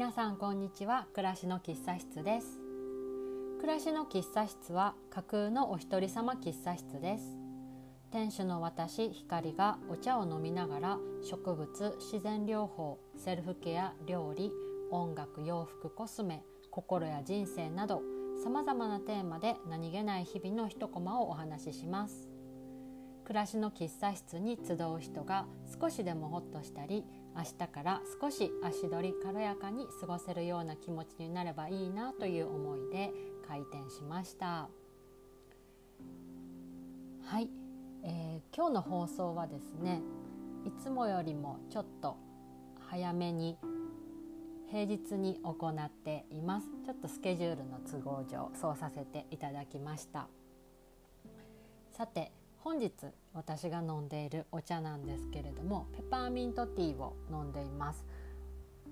皆さんこんにちは。暮らしの喫茶室です。暮らしの喫茶室は架空のお一人様喫茶室です。店主の私光がお茶を飲みながら植物自然療法セルフケア料理音楽洋服コスメ心や人生などさまざまなテーマで何気ない日々の一コマをお話しします。暮らしの喫茶室に集う人が少しでもホッとしたり明日から少し足取り軽やかに過ごせるような気持ちになればいいなという思いで開店しました。はい、えー、今日の放送はですねいつもよりもちょっと早めに平日に行っています。ちょっとスケジュールの都合上そうさせていただきました。さて本日私が飲んでいるお茶なんですけれどもペパーミントティーを飲んでいます。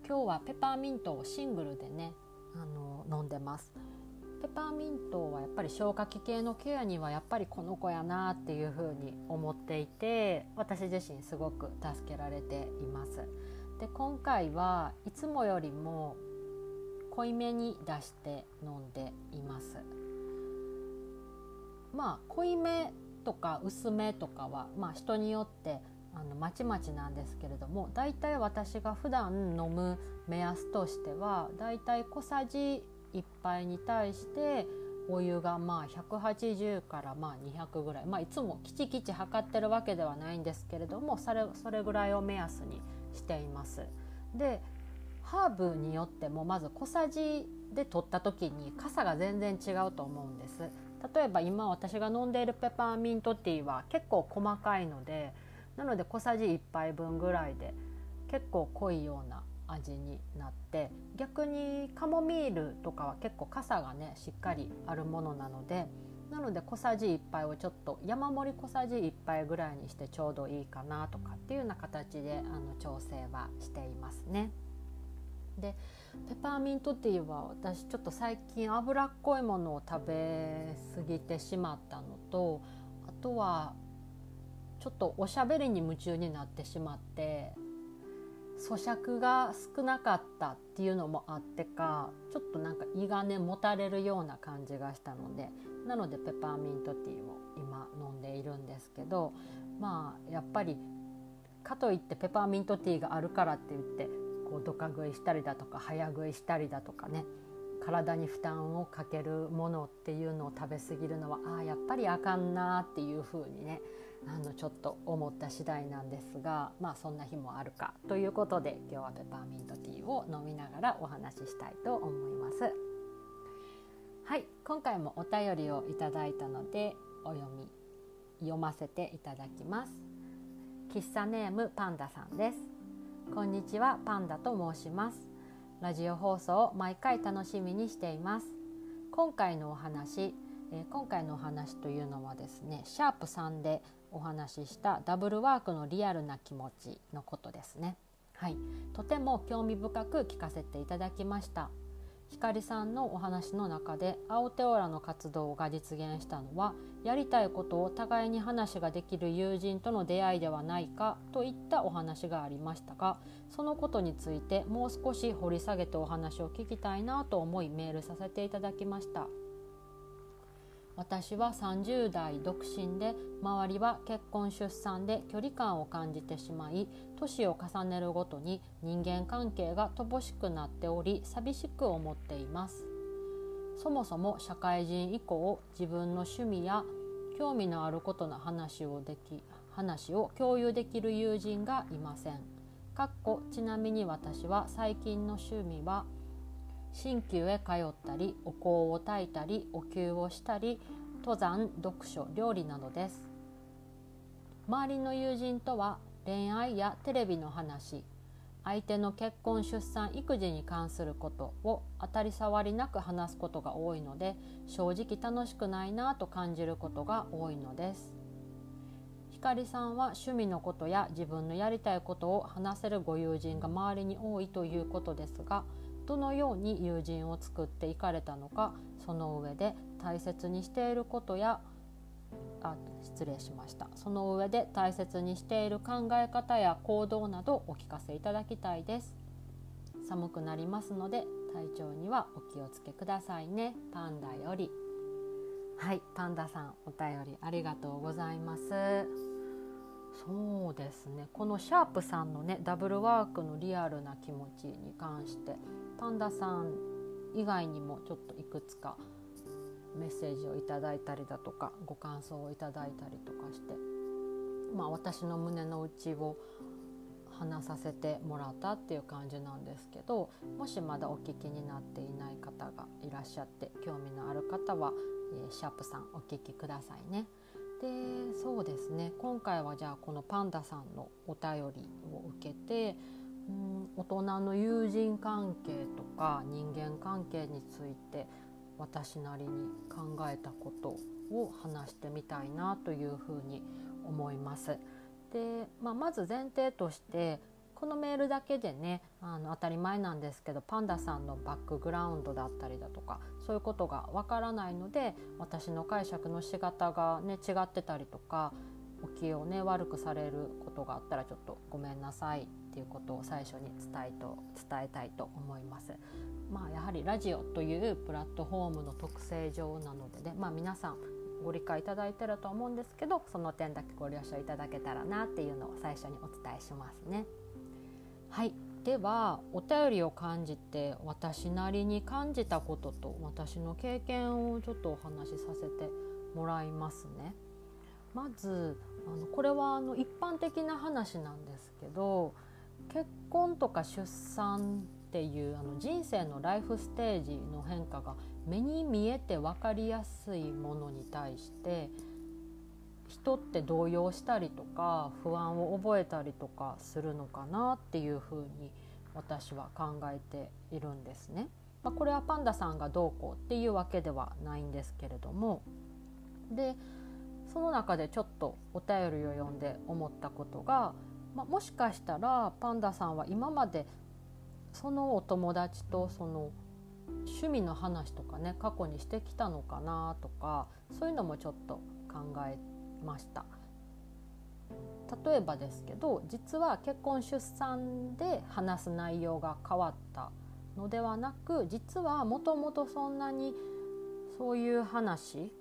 今日はペパーミントをシングルでねあの飲んでます。ペパーミントはやっぱり消化器系のケアにはやっぱりこの子やなっていうふうに思っていて私自身すごく助けられています。で今回はいつもよりも濃いめに出して飲んでいます。まあ濃いめとか薄めとかは、まあ、人によってあのまちまちなんですけれどもだいい私が普段飲む目安としてはだいい小さじ1杯に対してお湯がまあ180からまあ200ぐらい、まあ、いつもきちきち測ってるわけではないんですけれどもそれそれぐらいを目安にしています。でハーブによってもまず小さじで取った時に傘が全然違うと思うんです。例えば今私が飲んでいるペパーミントティーは結構細かいのでなので小さじ1杯分ぐらいで結構濃いような味になって逆にカモミールとかは結構傘がねしっかりあるものなのでなので小さじ1杯をちょっと山盛り小さじ1杯ぐらいにしてちょうどいいかなとかっていうような形であの調整はしていますね。でペパーミントティーは私ちょっと最近脂っこいものを食べ過ぎてしまったのとあとはちょっとおしゃべりに夢中になってしまって咀嚼が少なかったっていうのもあってかちょっとなんか胃がねもたれるような感じがしたのでなのでペパーミントティーを今飲んでいるんですけどまあやっぱりかといってペパーミントティーがあるからって言ってこうドカ食いしたりだとか早食いしたりだとかね体に負担をかけるものっていうのを食べ過ぎるのはああやっぱりあかんなっていうふうにねあのちょっと思った次第なんですがまあそんな日もあるかということで今日はペパーミントティーを飲みながらお話ししたいと思います。はい今回もお便りをいただいたのでお読み読ませていただきます。喫茶ネームパンダさんですこんにちはパンダと申します。ラジオ放送を毎回楽しみにしています。今回のお話、えー、今回のお話というのはですねシャープ3でお話ししたダブルワークのリアルな気持ちのことですね。はい、とても興味深く聞かせていただきました。ひかりさんのお話の中で青テオラの活動が実現したのはやりたいことを互いに話ができる友人との出会いではないかといったお話がありましたがそのことについてもう少し掘り下げてお話を聞きたいなと思いメールさせていただきました。私は30代独身で周りは結婚出産で距離感を感じてしまい年を重ねるごとに人間関係が乏しくなっており寂しく思っています。そもそも社会人以降自分の趣味や興味のあることの話をでき話を共有できる友人がいません。かっこちなみに私は最近の趣味は鍼灸へ通ったりお香を焚いたりお灸をしたり登山読書料理などです。周りの友人とは恋愛やテレビの話相手の結婚出産育児に関することを当たり障りなく話すことが多いので正直楽しくないなと感じることが多いのです。ひかりさんは趣味のことや自分のやりたいことを話せるご友人が周りに多いということですがどのように友人を作っていかれたのかその上で大切にしていることやあ失礼しました。その上で大切にしている考え方や行動などお聞かせいただきたいです。寒くなりますので体調にはお気をつけくださいね。パンダより。はいパンダさんお便りありがとうございます。そうですね。このシャープさんのねダブルワークのリアルな気持ちに関してパンダさん以外にもちょっといくつかメッセージをいただいたりだとかご感想をいただいたりとかしてまあ私の胸の内を話させてもらったっていう感じなんですけどもしまだお聞きになっていない方がいらっしゃって興味のある方は、えー、シャープさんお聞きくださいね。でそうですね今回はじゃあこのパンダさんのお便りを受けてうん大人の友人関係とか人間関係について私なりに考えたことを話してみたいなというふうに思います。で、まあ、まず前提としてこのメールだけでねあの当たり前なんですけどパンダさんのバックグラウンドだったりだとかそういうことがわからないので私の解釈の仕方がね違ってたりとかお気をね悪くされることがあったらちょっとごめんなさいっていうことを最初に伝えと伝えたいと思います。まあやはりラジオというプラットフォームの特性上なのでね、まあ、皆さんご理解いただいてると思うんですけどその点だけご了承いただけたらなっていうのを最初にお伝えしますね。はいではお便りを感じて私なりに感じたことと私の経験をちょっとお話しさせてもらいますね。まずあのこれはあの一般的な話なんですけど結婚とか出産っていうあの人生のライフステージの変化が目に見えて分かりやすいものに対して人って動揺したりとか不安を覚えたりとかするのかなっていうふうに私は考えているんですね。まあ、これはパンダさんがどうこうっていうわけではないんですけれどもでその中でちょっとお便りを読んで思ったことが、まあ、もしかしたらパンダさんは今までそのお友達とその趣味の話とかね過去にしてきたのかなとかそういうのもちょっと考えました。例えばですけど実は結婚出産で話す内容が変わったのではなく実はもともとそんなにそういう話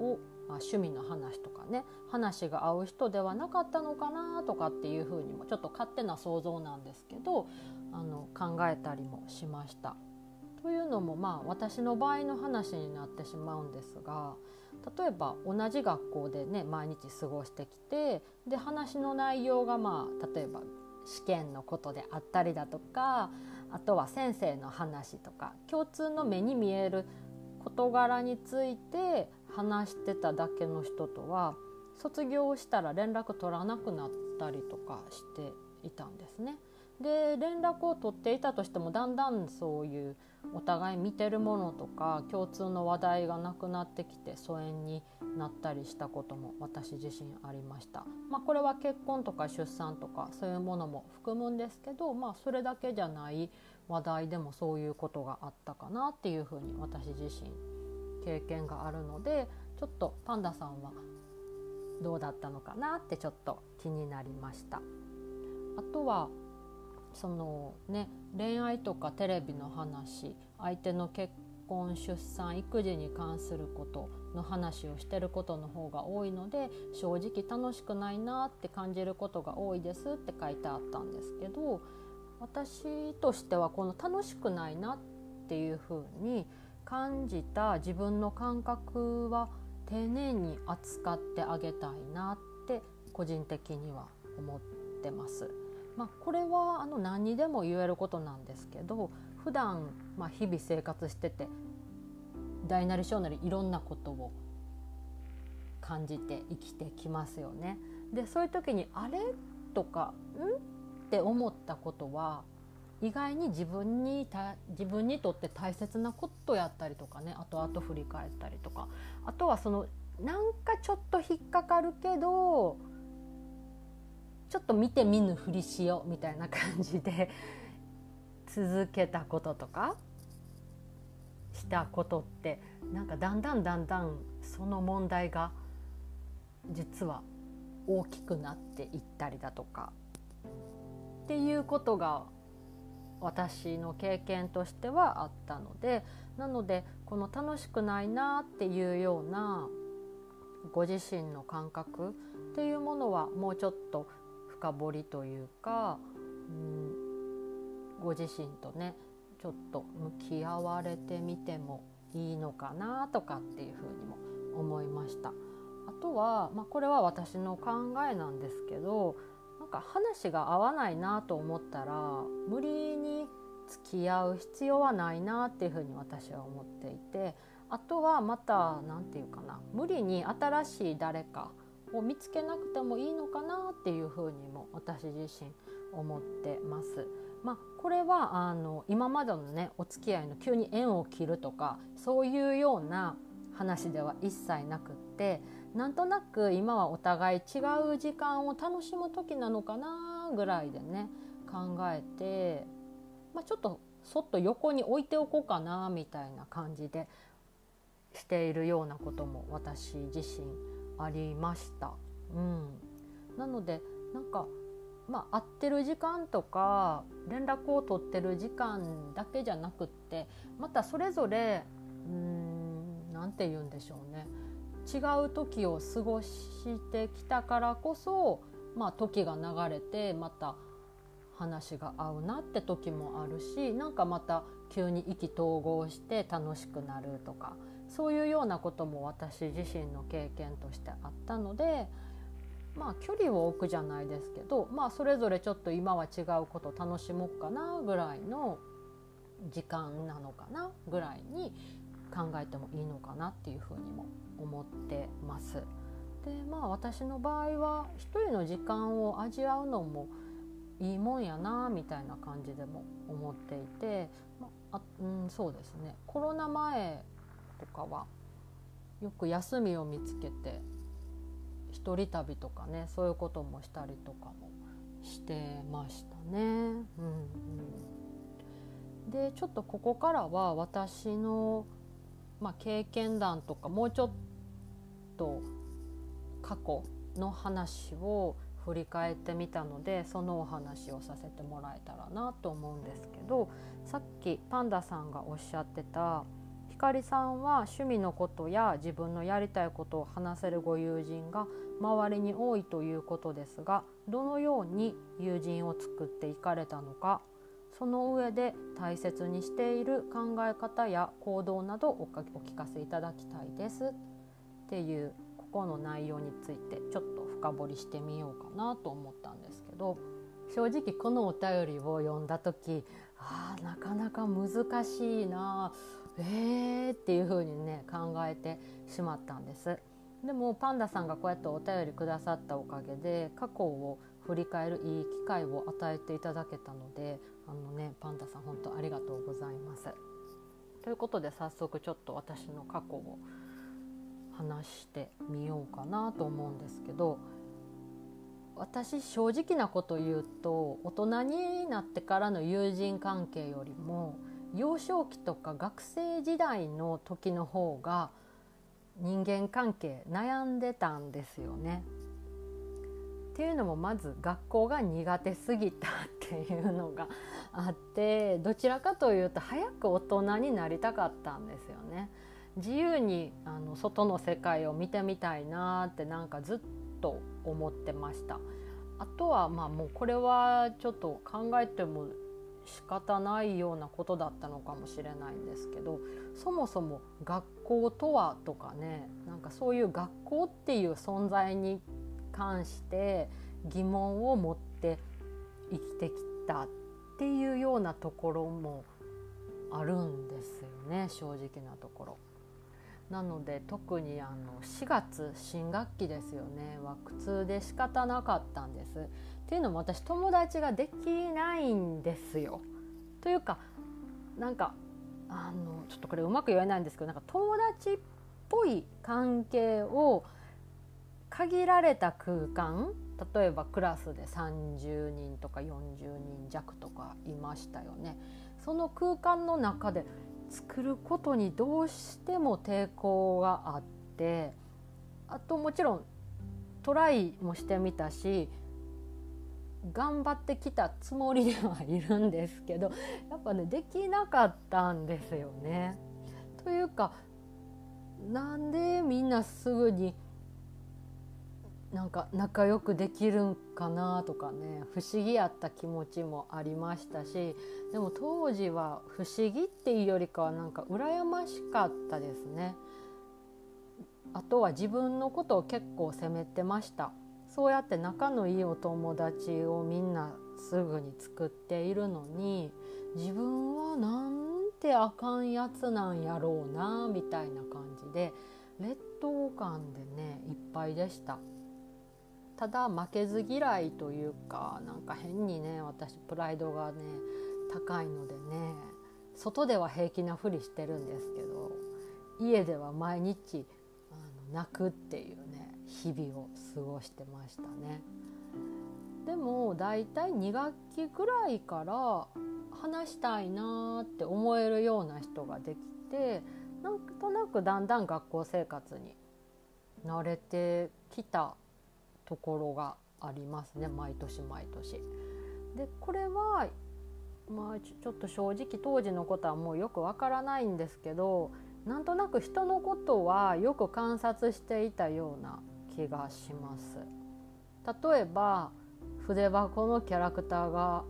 をまあ、趣味の話とかね話が合う人ではなかったのかなとかっていうふうにもちょっと勝手な想像なんですけどあの考えたりもしました。というのもまあ私の場合の話になってしまうんですが例えば同じ学校でね毎日過ごしてきてで話の内容がまあ例えば試験のことであったりだとかあとは先生の話とか共通の目に見える事柄について話してただけの人とは卒業したら連絡取らなくなったりとかしていたんですね。で連絡を取っていたとしてもだんだんそういうお互い見てるものとか共通の話題がなくなってきて疎遠になったりしたことも私自身ありました。まあ、これは結婚とか出産とかそういうものも含むんですけど、まあ、それだけじゃない話題でもそういうことがあったかなっていうふうに私自身経験があるのでちょっとパンダさんはどうだったのかなってちょっと気になりました。あとはそのね恋愛とかテレビの話相手の結婚出産育児に関することの話をしてることの方が多いので正直楽しくないなって感じることが多いですって書いてあったんですけど私としてはこの楽しくないなっていうふうに感じた自分の感覚は丁寧に扱ってあげたいなって個人的には思ってます。まあ、これはあの何にでも言えることなんですけど普段まあ日々生活してて大なり小なりいろんなことを感じて生きてきますよね。でそういう時に「あれ?」とか「ん?」って思ったことは意外に自分にた自分にとって大切なことやったりとかね後々振り返ったりとか。あとはそのなんかちょっと引っかかるけどちょっと見て見ぬふりしようみたいな感じで 続けたこととかしたことってなんかだんだんだんだんその問題が実は大きくなっていったりだとか。っていうことが私の経験としてはあったのでなのでこの楽しくないなっていうようなご自身の感覚っていうものはもうちょっと深掘りというか、うん、ご自身とねちょっと向き合われてみてもいいのかなとかっていうふうにも思いました。あとは、まあ、これは私の考えなんですけどか話が合わないなと思ったら無理に付き合う必要はないなっていうふうに私は思っていてあとはまた何て言うかな無理に新しい誰かを見つけなくてもいいのかなっていうふうにも私自身思ってます。まあ、これはあの今までのねお付き合いの急に縁を切るとかそういうような話では一切なくってなんとなく今はお互い違う時間を楽しむ時なのかなぐらいでね考えて、まあ、ちょっとそっと横に置いておこうかなみたいな感じでしているようなことも私自身ありました。うん、なのでなんかまあ、会ってる時間とか連絡を取ってる時間だけじゃなくってまたそれぞれうん何て言うんでしょうね違う時を過ごしてきたからこそ、まあ、時が流れてまた話が合うなって時もあるしなんかまた急に意気投合して楽しくなるとかそういうようなことも私自身の経験としてあったのでまあ距離を置くじゃないですけどまあそれぞれちょっと今は違うこと楽しもうかなぐらいの時間なのかなぐらいに考えてもいいのかなっていうふうにも思ってます。でまあ私の場合は一人の時間を味わうのもいいもんやなみたいな感じでも思っていて、まあうん、そうですねコロナ前とかはよく休みを見つけて一人旅とかねそういうこともしたりとかもしてましたね。うんうん、でちょっとここからは私のまあ、経験談とかもうちょっと過去の話を振り返ってみたのでそのお話をさせてもらえたらなと思うんですけどさっきパンダさんがおっしゃってたひかりさんは趣味のことや自分のやりたいことを話せるご友人が周りに多いということですがどのように友人を作っていかれたのかその上で大切にしている考え方や行動などをお聞かせいただきたいですっていうここの内容についてちょっと深掘りしてみようかなと思ったんですけど正直このお便りを読んだ時あなかなか難しいなえーっていう風にね考えてしまったんです。でもパンダさんがこうやってお便りくださったおかげで過去を振り返るいい機会を与えていただけたのであのねパンダさん本当ありがとうございます。ということで早速ちょっと私の過去を話してみようかなと思うんですけど私正直なこと言うと大人になってからの友人関係よりも幼少期とか学生時代の時の方が人間関係悩んでたんですよね。っていうのもまず学校が苦手すぎたっていうのがあってどちらかというと早く大人になりたかったんですよね。自由にあの外の世界を見てみたいなってなんかずっと思ってました。あとはまあもうこれはちょっと考えても仕方ないようなことだったのかもしれないんですけどそもそも学校とはとかねなんかそういう学校っていう存在に関して疑問を持って生きてきたっていうようなところもあるんですよね正直なところ。なので特にあの4月新学期ですよねは苦痛で仕方なかったんです。っていうのも私友達ができないんですよ。というかなんかあのちょっとこれうまく言えないんですけどなんか友達っぽい関係を限られた空間例えばクラスで30人とか40人弱とかいましたよね。その空間の中で作ることにどうしても抵抗があってあともちろんトライもしてみたし頑張ってきたつもりではいるんですけどやっぱねできなかったんですよね。というかなんでみんなすぐになんか仲良くできるんかなとかね不思議やった気持ちもありましたしでも当時は不思議っていうよりかはなんか羨ましかったですね。あとは自分のことを結構責めてましたそうやって仲のいいお友達をみんなすぐに作っているのに自分はなんてあかんやつなんやろうなみたいな感じで劣等感でねいっぱいでしたただ負けず嫌いというかなんか変にね私プライドがね高いのでね外では平気なふりしてるんですけど家では毎日あの泣くっていうね日々を過ごしてましたね。でもだいたい2学期くらいから話したいなって思えるような人ができてなんとなくだんだん学校生活に慣れてきたところがありますね毎年毎年。でこれはまあちょっと正直当時のことはもうよくわからないんですけどなんとなく人のことはよく観察していたような気がします。例えば筆箱のキャラクターが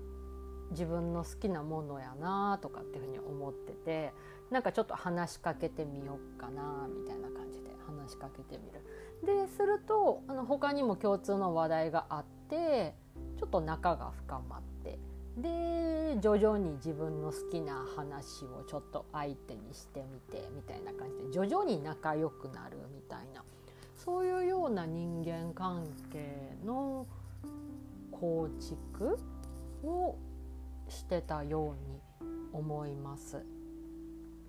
自分の好きなものやなとかっていうふうに思っててなんかちょっと話しかけてみようかなみたいな感じで話しかけてみる。でするとあの他にも共通の話題があってちょっと仲が深まってで徐々に自分の好きな話をちょっと相手にしてみてみたいな感じで徐々に仲良くなるみたいなそういうような人間関係の構築をしてたように思います。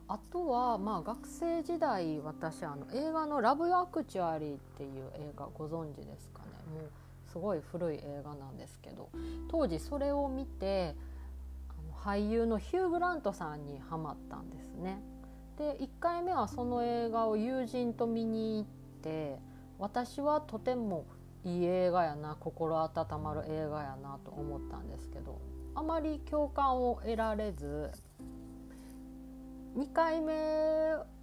あとはまあ学生時代私あの映画の「ラブ・アクチュアリー」っていう映画ご存知ですかねもうすごい古い映画なんですけど当時それを見てあの俳優のヒュー・グラントさんにハマったんですね。で1回目はその映画を友人と見に行って私はとてもいい映画やな心温まる映画やなと思ったんですけどあまり共感を得られず2回目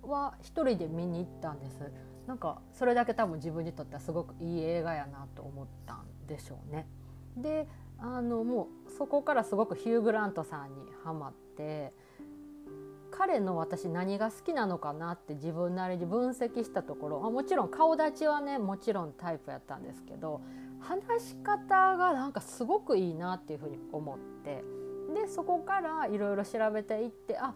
は1人で見に行ったんですなんかそれだけ多分自分にとってはすごくいい映画やなと思ったんでしょうね。であのもうそこからすごくヒュー・グラントさんにはまって彼の私何が好きなのかなって自分なりに分析したところあもちろん顔立ちはねもちろんタイプやったんですけど話し方がなんかすごくいいなっていうふうに思ってでそこからいろいろ調べていってあっ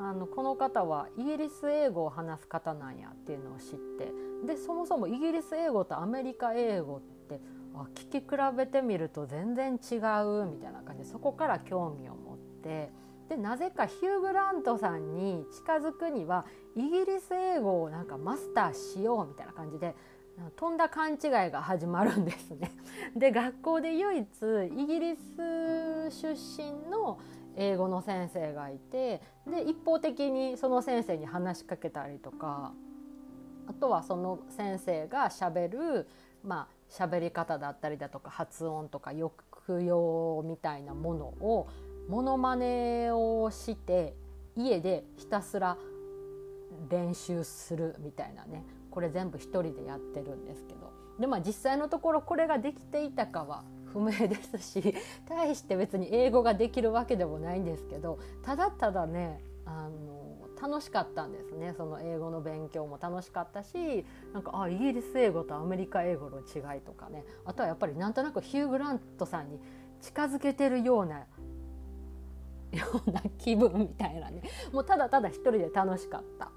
あのこの方はイギリス英語を話す方なんやっていうのを知ってでそもそもイギリス英語とアメリカ英語ってあ聞き比べてみると全然違うみたいな感じでそこから興味を持ってでなぜかヒュー・グラントさんに近づくにはイギリス英語をなんかマスターしようみたいな感じでとんだ勘違いが始まるんですね。で学校で唯一イギリス出身の英語の先生がいてで一方的にその先生に話しかけたりとかあとはその先生がしゃべるまあ喋り方だったりだとか発音とか抑揚みたいなものをモノマネをして家でひたすら練習するみたいなね。これ全部一人でやってるんですけど。でまあ実際のところこれができていたかは不明ですし 対して別に英語ができるわけでもないんですけどただただねあの楽しかったんですね。その英語の勉強も楽しかったしなんかあイギリス英語とアメリカ英語の違いとかね。あとはやっぱりなんとなくヒュー・グラントさんに近づけてるようなような気分みたいなね。もうただただ一人で楽しかった。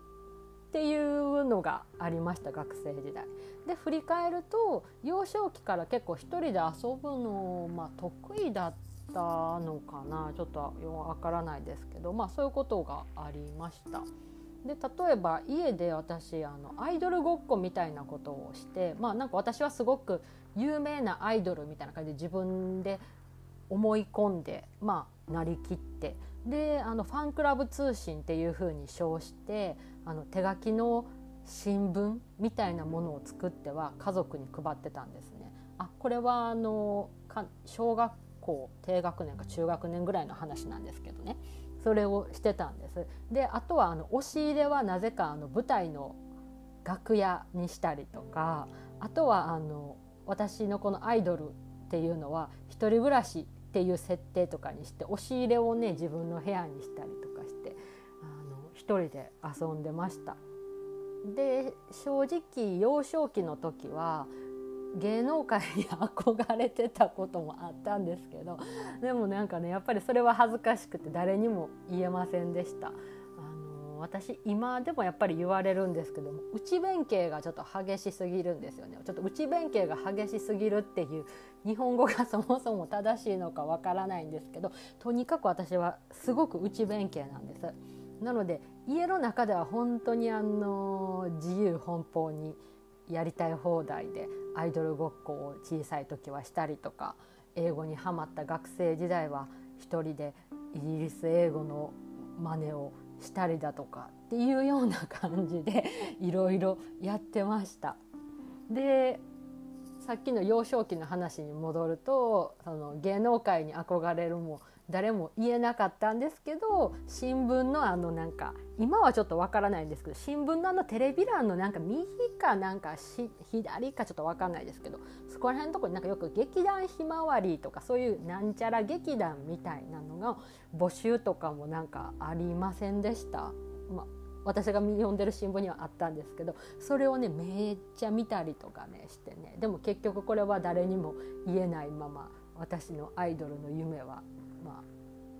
っていうのがありました学生時代。で振り返ると幼少期から結構一人で遊ぶの、まあ、得意だったのかなちょっとわからないですけど、まあ、そういうことがありました。で例えば家で私あのアイドルごっこみたいなことをしてまあなんか私はすごく有名なアイドルみたいな感じで自分で思い込んでまあなりきってであのファンクラブ通信っていうふうに称してあの手書きの新聞みたいなものを作っては家族に配ってたんですね。あこれはあの小学校低学年か中学年ぐらいの話なんですけどねそれをしてたんです。であとはあの押し入れはなぜかあの舞台の楽屋にしたりとかあとはあの私のこのアイドルっていうのは一人暮らしっていう設定とかにして押し入れをね自分の部屋にしたりとかしてあの一人で遊んでました。で正直幼少期の時は芸能界に憧れてたこともあったんですけどでもなんかねやっぱりそれは恥ずかしくて誰にも言えませんでした。私今でもやっぱり言われるんですけども内弁慶がちょっと激しすぎるんですよねちょっと内弁慶が激しすぎるっていう日本語がそもそも正しいのかわからないんですけど とにかく私はすごく内弁慶なんです。なので家の中では本当にあの自由奔放にやりたい放題でアイドルごっこを小さい時はしたりとか英語にハマった学生時代は一人でイギリス英語の真似をしたりだとかっていうような感じで いろいろやってました。でさっきの幼少期の話に戻るとその芸能界に憧れるも誰も言えなかったんですけど新聞のあのなんか今はちょっとわからないんですけど新聞のあのテレビ欄のなんか右かなんか左かちょっとわかんないですけどそこら辺のとこになんかよく劇団ひまわりとかそういうなんちゃら劇団みたいなのが募集とかもなんかありませんでした。ま私が読んでる新聞にはあったんですけどそれをねめっちゃ見たりとかねしてねでも結局これは誰にも言えないまま私のアイドルの夢は、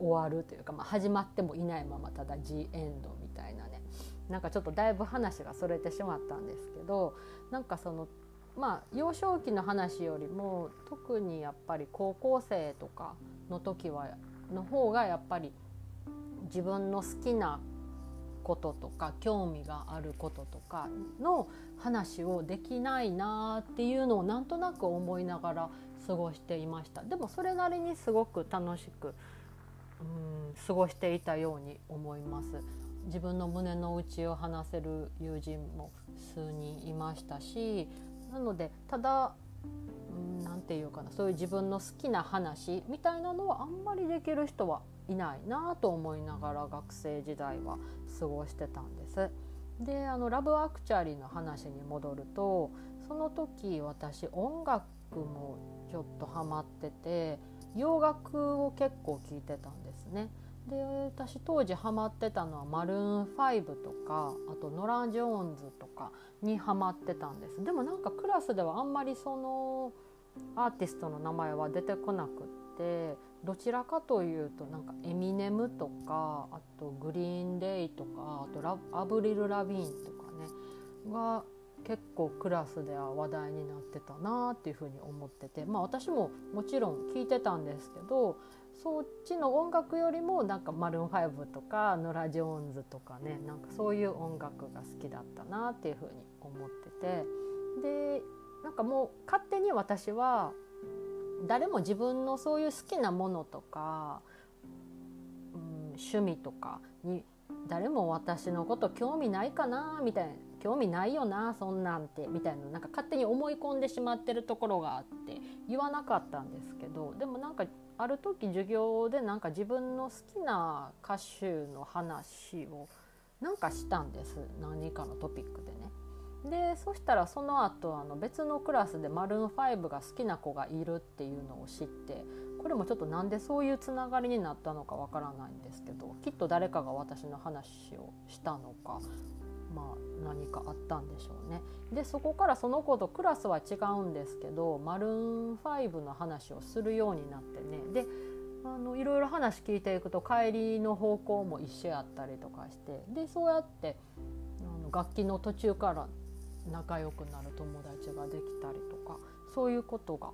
終わるというか、まあ、始まってもいないままただ G エンドみたいなね。なんかちょっとだいぶ話がそれてしまったんですけどなんかそのまあ幼少期の話よりも特にやっぱり高校生とかの時はの方がやっぱり自分の好きなこととか興味があることとかの話をできないなっていうのをなんとなく思いながら過ごしていました。でもそれなりにすごく楽しくうん過ごしていたように思います自分の胸の内を話せる友人も数人いましたしなのでただ何て言うかなそういう自分の好きな話みたいなのはあんまりできる人はいないなと思いながら学生時代は過ごしてたんです。であのラブアクチャリーの話に戻るとその時私音楽もちょっとハマってて洋楽を結構聴いてたんですね。で私当時ハマってたのはマルーン5とかあとノラ・ジョーンズとかにハマってたんですでもなんかクラスではあんまりそのアーティストの名前は出てこなくってどちらかというとなんかエミネムとかあとグリーンデイとかあとラアブリル・ラビーンとかねが結構クラスでは話題になってたなっていうふうに思っててまあ私ももちろん聞いてたんですけどそっちの音楽よりもなんかマルーン5とかノラ・ジョーンズとかねなんかそういう音楽が好きだったなっていうふうに思ってて。でなんかもう勝手に私は誰も自分のそういう好きなものとか、うん、趣味とかに誰も私のこと興味ないかなみたいな興味ないよなそんなんてみたいななんか勝手に思い込んでしまってるところがあって言わなかったんですけどでもなんかある時授業でなんか自分の好きな歌手の話をなんかしたんです何かのトピックでね。でそしたらその後あの別のクラスでマルーン5が好きな子がいるっていうのを知ってこれもちょっとなんでそういうつながりになったのかわからないんですけどきっと誰かが私の話をしたのかまあ、何かあったんでしょうね。でそこからその子とクラスは違うんですけどマルーン5の話をするようになってねであのいろいろ話聞いていくと帰りの方向も一緒やったりとかしてでそうやってあの楽器の途中から仲良くなる友達ができたりとかそういうことが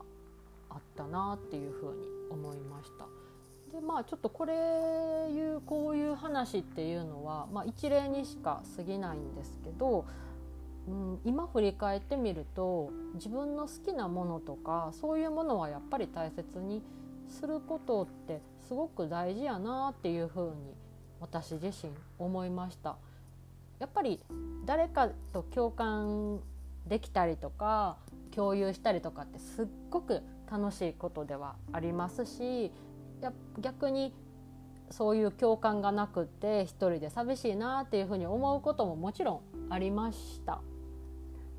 あったなっていうふうに思いました。でまあちょっとこれいうこういう話っていうのは、まあ、一例にしか過ぎないんですけど、うん、今振り返ってみると自分の好きなものとかそういうものはやっぱり大切にすることってすごく大事やなっていうふうに私自身思いました。やっぱり誰かと共感できたりとか共有したりとかってすっごく楽しいことではありますし逆にそういう共感がなくて一人で寂しいなっていうふうに思うことももちろんありました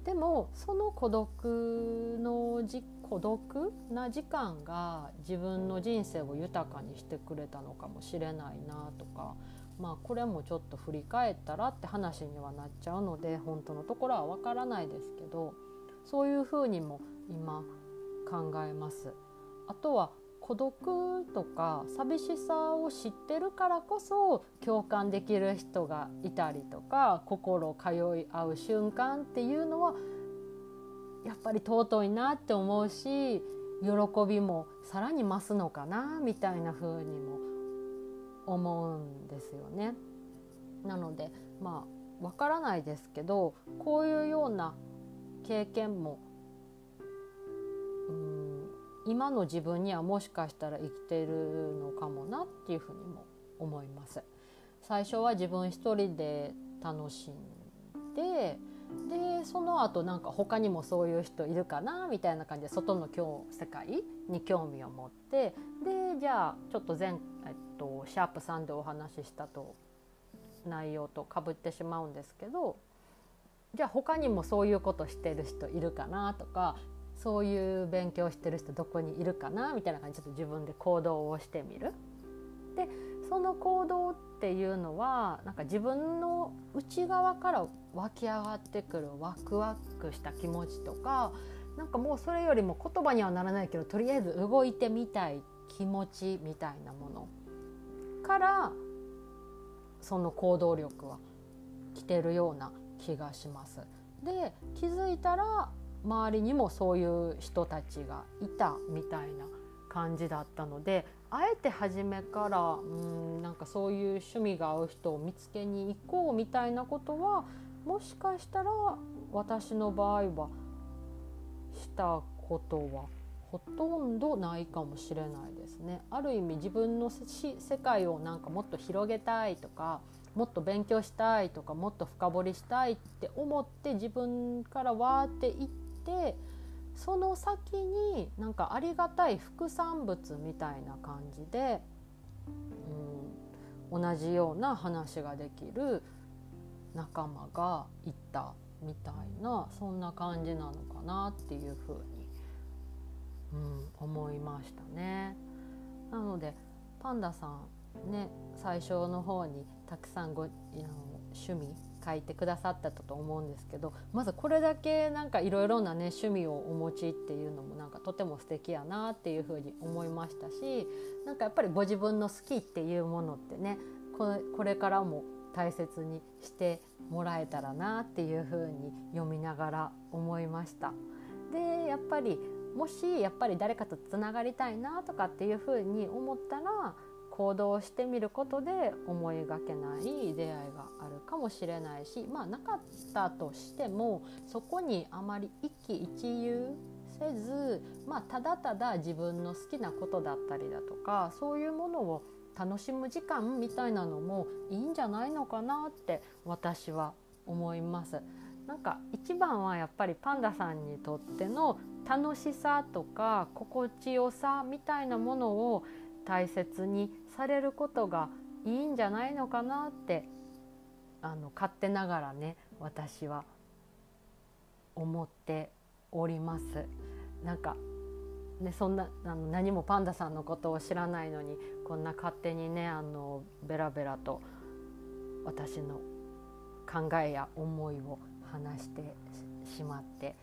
でもその孤独のじ孤独な時間が自分の人生を豊かにしてくれたのかもしれないなとかまあこれもちょっと振り返ったらって話にはなっちゃうので本当のところはわからないですけどそういうふうにも今考えます。あとは孤独とか寂しさを知ってるからこそ共感できる人がいたりとか心通い合う瞬間っていうのはやっぱり尊いなって思うし喜びもさらに増すのかなみたいな風にも思うんですよね。なのでまあわからないですけどこういうような経験も今の自分にはもしかしたら生きてるのかもなっていうふうにも思います。最初は自分一人で楽しんででその後なんか他にもそういう人いるかなみたいな感じで外の今日世界に興味を持ってでじゃあちょっと前、えっと、シャープ3でお話ししたと内容とかぶってしまうんですけどじゃあ他にもそういうことしてる人いるかなとかそういう勉強してる人どこにいるかなみたいな感じでちょっと自分で行動をしてみる。でその行動っていうのはなんか自分の内側から湧き上がってくるワクワクした気持ちとかなんかもうそれよりも言葉にはならないけどとりあえず動いてみたい気持ちみたいなものからその行動力は来てるような気がします。で気づいたら周りにもそういう人たちがいたみたいな感じだったのであえて初めからうんなんかそういう趣味が合う人を見つけに行こうみたいなことはもしかしたら私の場合はしたことはほとんどないかもしれないですね。ある意味自分の世界をなんかもっと広げたいとかもっと勉強したいとかもっと深掘りしたいって思って自分からわーっていってその先になんかありがたい副産物みたいな感じで、うん、同じような話ができる仲間がいたみたいなそんな感じなのかなっていうふうに、うん、思いましたね。なのでパンダさんね最初の方にたくさんご趣味書いてくださったと思うんですけどまずこれだけなんかいろいろなね趣味をお持ちっていうのもなんかとても素敵やなっていうふうに思いましたしなんかやっぱりご自分の好きっていうものってねこれからも大切にしてもらえたらなっていうふうに読みながら思いました。でやっぱりもしやっぱり誰かとつながりたいなとかっていうふうに思ったら行動してみることで思いがけない出会いがあるかもしれないしまあなかったとしてもそこにあまり一喜一憂せず、まあ、ただただ自分の好きなことだったりだとかそういうものを楽しむ時間みたいなのもいいんじゃないのかなって私は思います。なんか一番はやっぱりパンダさんにとっての楽しさとか心地よさみたいなものを大切にされることがいいんじゃないのかなってあの勝手ながらね私は思っております。なんかね、そんなあの何もパンダさんのことを知らないのにこんな勝手にねあのベラベラと私の考えや思いを話してしまって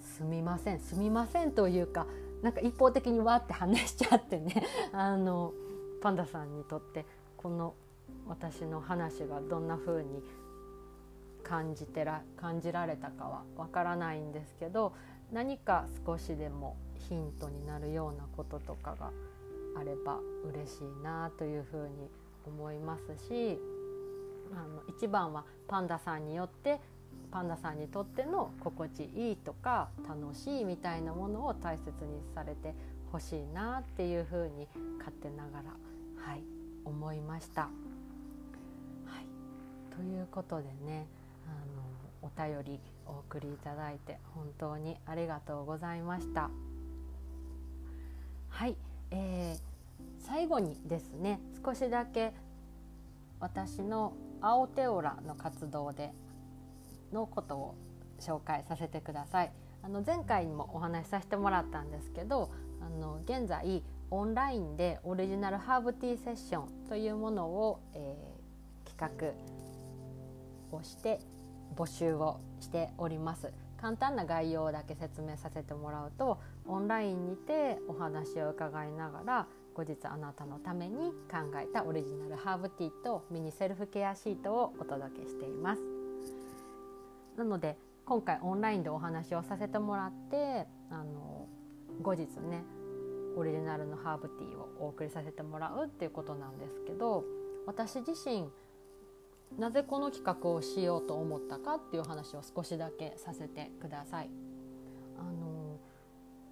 すみませんすみませんというかなんか一方的にわって話しちゃってね あのパンダさんにとってこの私の話がどんな風に感じてら感じられたかはわからないんですけど何か少しでもヒントになるようなこととかがあれば嬉しいなというふうに思いますしあの一番はパンダさんによってパンダさんにとっての心地いいとか楽しいみたいなものを大切にされてほしいなっていうふうに勝手ながら、はい、思いました。はい、ということでねあのお便りお送りいただいて本当にありがとうございました。はい、えー、最後にですね少しだけ私の青テオラの活動でのことを紹介させてください。あの前回にもお話しさせてもらったんですけどあの現在オンラインでオリジナルハーブティーセッションというものを、えー、企画をして募集をしております簡単な概要だけ説明させてもらうとオンラインにてお話を伺いながら後日あなたのために考えたオリジナルハーブティーとミニセルフケアシートをお届けしていますなので今回オンラインでお話をさせてもらってあの後日ねオリジナルのハーブティーをお送りさせてもらうっていうことなんですけど私自身なぜこの企画をしようと思ったかっていう話を少しだけさせてください。あの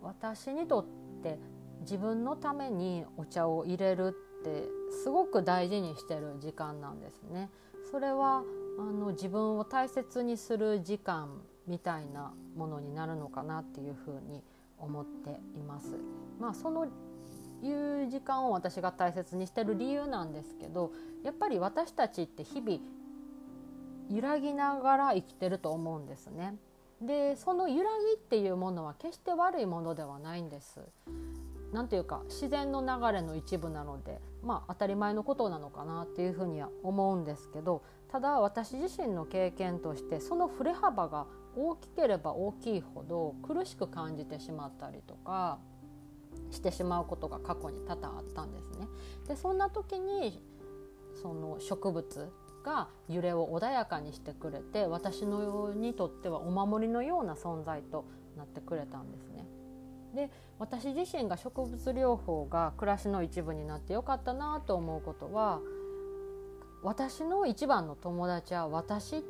私にとって自分のためにお茶を入れるってすごく大事にしてる時間なんですね。それはあの自分を大切にする時間みたいなものになるのかなっていうふうに思っています。まあ、そのいう時間を私が大切にしてる理由なんですけどやっぱり私たちって日々揺らぎながら生きてると思うんですね。でその揺らぎっていうものは決して悪いものではないんです。なんていうか自然の流れの一部なのでまあ当たり前のことなのかなっていうふうには思うんですけどただ私自身の経験としてその振れ幅が大きければ大きいほど苦しく感じてしまったりとかしてしまうことが過去に多々あったんですね。でそんな時にその植物が揺れを穏やかにしてくれて私のにとってはお守りのような存在となってくれたんですね。で私自身が植物療法が暮らしの一部になってよかったなと思うことは私の一番の友達は私っ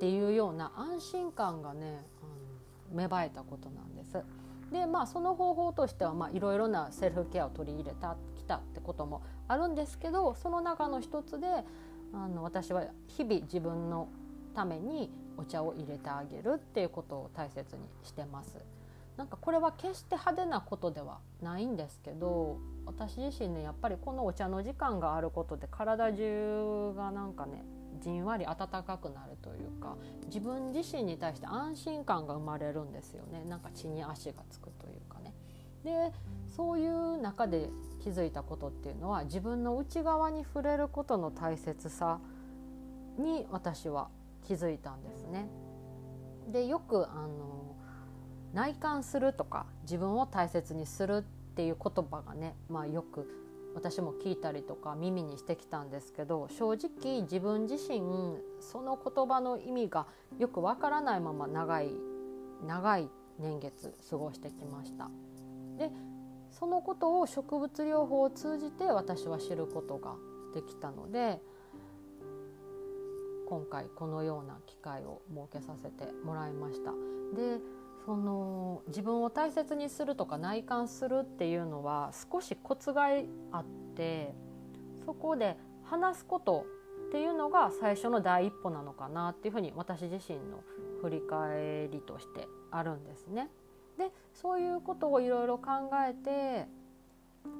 ていうような安心感がね、うん、芽生えたことなんです。でまあその方法としてはいろいろなセルフケアを取り入れたきたってこともあるんですけどその中の一つであの私は日々自分のためにお茶を入れてあげるっていうことを大切にしてます。なんかこれは決して派手なことではないんですけど私自身ねやっぱりこのお茶の時間があることで体中がなんかねじんわり温かくなるというか自分自身に対して安心感が生まれるんですよねなんか血に足がつくというかね。でそういう中で気づいたことっていうのは自分の内側に触れることの大切さに私は気づいたんですね。でよくあの内観するとか自分を大切にするっていう言葉がね、まあ、よく私も聞いたりとか耳にしてきたんですけど正直自分自身その言葉の意味がよくわからないまま長い長い年月過ごしてきました。でそのことを植物療法を通じて私は知ることができたので今回このような機会を設けさせてもらいました。でその自分を大切にするとか内観するっていうのは少しコツがあってそこで話すことっていうのが最初の第一歩なのかなっていうふうに私自身の振り返りとしてあるんですね。でそういうことをいろいろ考えて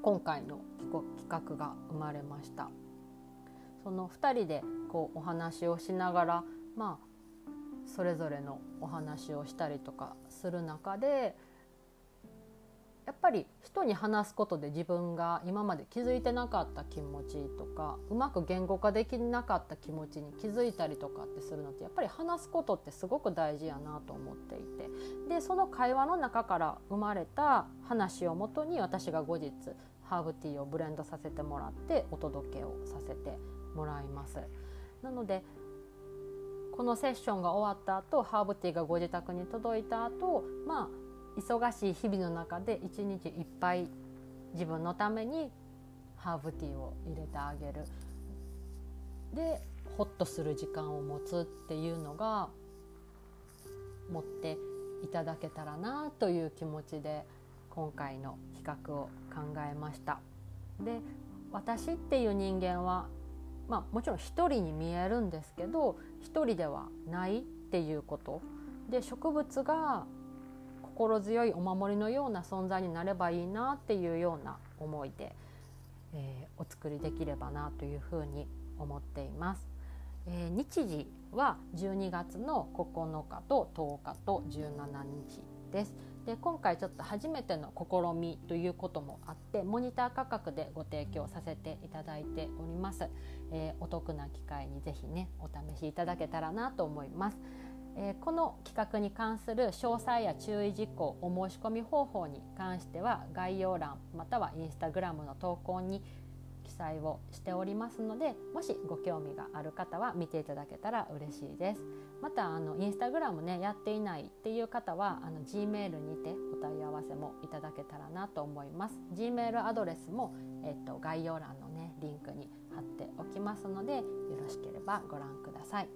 今回の企画が生まれました。その2人でこうお話をしながらまあそれぞれのお話をしたりとかする中でやっぱり人に話すことで自分が今まで気づいてなかった気持ちとかうまく言語化できなかった気持ちに気づいたりとかってするのってやっぱり話すことってすごく大事やなと思っていてでその会話の中から生まれた話をもとに私が後日ハーブティーをブレンドさせてもらってお届けをさせてもらいます。なのでこのセッションが終わった後ハーブティーがご自宅に届いた後まあ忙しい日々の中で一日いっぱい自分のためにハーブティーを入れてあげるでホッとする時間を持つっていうのが持っていただけたらなという気持ちで今回の企画を考えました。で私っていう人間はまあ、もちろん一人に見えるんですけど一人ではないっていうことで植物が心強いお守りのような存在になればいいなっていうような思いで、えー、お作りできればなというふうに思っています。えー、日時は12月の9日と10日と17日です。で今回ちょっと初めての試みということもあってモニター価格でご提供させていただいております、えー、お得な機会にぜひねお試しいただけたらなと思います、えー、この企画に関する詳細や注意事項お申し込み方法に関しては概要欄またはインスタグラムの投稿に載をしておりますのでもしご興味がある方は見ていただけたら嬉しいです。またあのインスタグラムねやっていないっていう方はあの G メールにてお問い合わせもいただけたらなと思います。G メールアドレスも、えっと、概要欄のねリンクに貼っておきますのでよろしければご覧ください。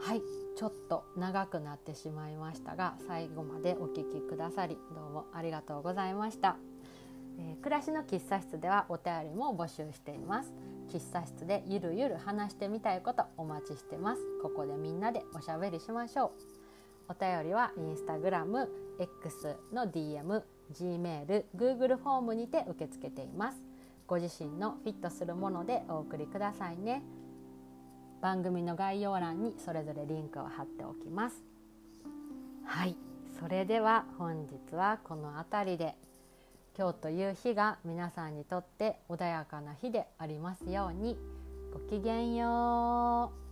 はい。ちょっと長くなってしまいましたが最後までお聴きくださりどうもありがとうございました。えー、暮らしの喫茶室ではお便りも募集しています。喫茶室でゆるゆる話してみたいことお待ちしてます。ここでみんなでおしゃべりしましょう。お便りはインスタグラム X の DM Gmail Google フォームにて受け付けています。ご自身のフィットするものでお送りくださいね。番組の概要欄にそれぞれリンクを貼っておきます。はい。それでは本日はこの辺りで。今日という日が皆さんにとって穏やかな日でありますようにごきげんよう。